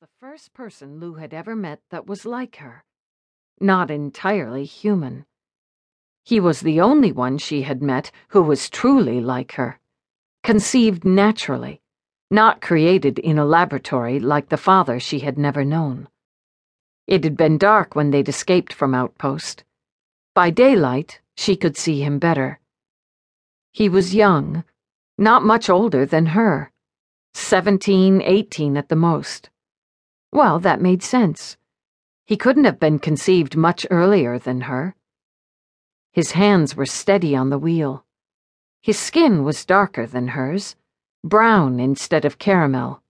the first person Loup had ever met that was like her. Not entirely human. He was the only one she had met who was truly like her. Conceived naturally, not created in a laboratory like the father she had never known. It had been dark when they'd escaped from Outpost. By daylight, she could see him better. He was young, not much older than her. Seventeen, eighteen at the most. Well, that made sense. He couldn't have been conceived much earlier than her. His hands were steady on the wheel. His skin was darker than hers, brown instead of caramel.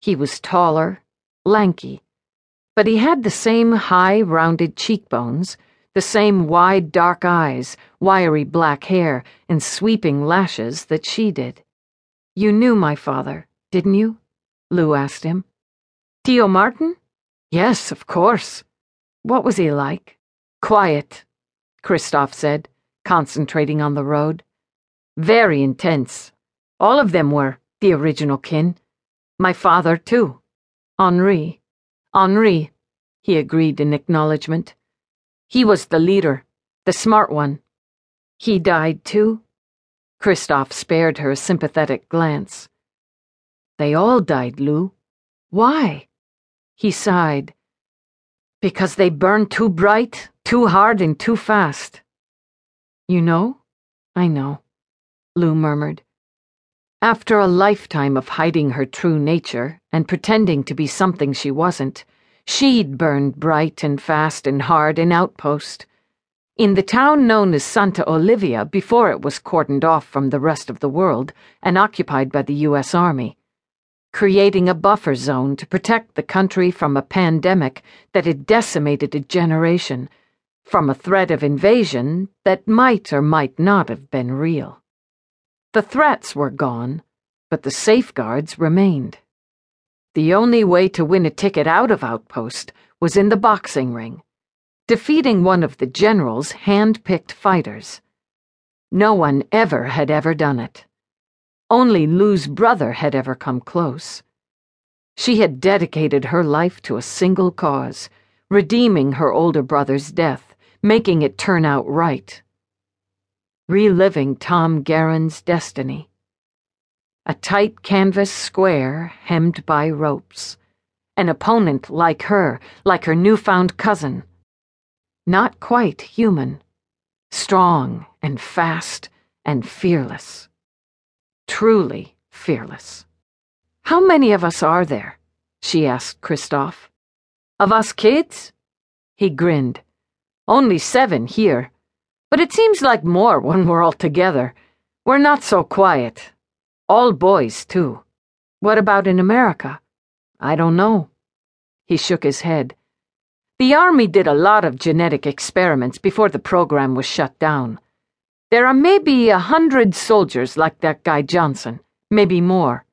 He was taller, lanky, but he had the same high, rounded cheekbones, the same wide, dark eyes, wiry black hair, and sweeping lashes that she did. You knew my father, didn't you? Loup asked him. Tio Martin? Yes, of course. What was he like? Quiet, Christoph said, concentrating on the road. Very intense. All of them were, the original kin. My father, too. Henri. Henri, he agreed in acknowledgement. He was the leader, the smart one. He died, too? Christoph spared her a sympathetic glance. They all died, Loup. Why? He sighed. Because they burn too bright, too hard, and too fast. You know? I know, Loup murmured. After a lifetime of hiding her true nature and pretending to be something she wasn't, she'd burned bright and fast and hard in Outpost. In the town known as Santa Olivia before it was cordoned off from the rest of the world and occupied by the U.S. Army creating a buffer zone to protect the country from a pandemic that had decimated a generation, from a threat of invasion that might or might not have been real. The threats were gone, but the safeguards remained. The only way to win a ticket out of Outpost was in the boxing ring, defeating one of the general's hand picked fighters. No one ever had ever done it. Only Loup's brother had ever come close. She had dedicated her life to a single cause, redeeming her older brother's death, making it turn out right. Reliving Tom Garron's destiny. A tight canvas square hemmed by ropes. An opponent like her, like her newfound cousin. Not quite human. Strong and fast and fearless truly fearless. How many of us are there? she asked Christoph. Of us kids? He grinned. Only seven here. But it seems like more when we're all together. We're not so quiet. All boys, too. What about in America? I don't know. He shook his head. The Army did a lot of genetic experiments before the program was shut down. There are maybe a hundred soldiers like that guy Johnson, maybe more.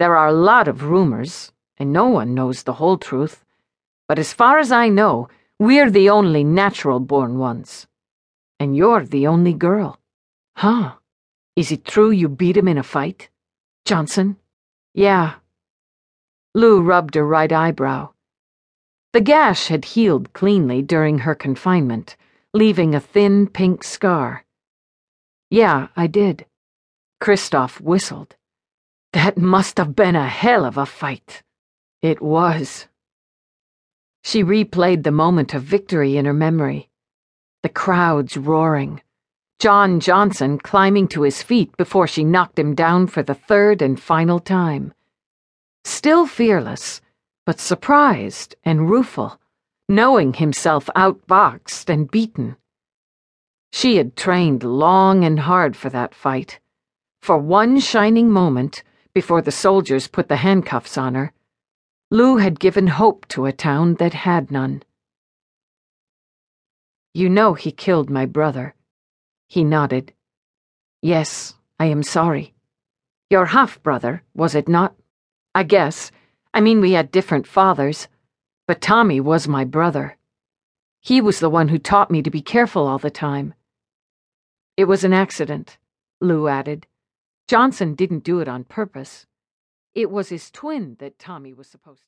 There are a lot of rumors, and no one knows the whole truth. But as far as I know, we're the only natural born ones. And you're the only girl. Huh? Is it true you beat him in a fight? Johnson? Yeah. Loup rubbed her right eyebrow. The gash had healed cleanly during her confinement, leaving a thin pink scar. Yeah, I did. Christoph whistled. That must have been a hell of a fight. It was. She replayed the moment of victory in her memory. The crowds roaring. John Johnson climbing to his feet before she knocked him down for the third and final time. Still fearless, but surprised and rueful, knowing himself outboxed and beaten. She had trained long and hard for that fight. For one shining moment, before the soldiers put the handcuffs on her, Loup had given hope to a town that had none. You know he killed my brother. He nodded. Yes, I am sorry. Your half brother, was it not? I guess. I mean, we had different fathers. But Tommy was my brother. He was the one who taught me to be careful all the time. It was an accident, Loup added. Johnson didn't do it on purpose. It was his twin that Tommy was supposed to.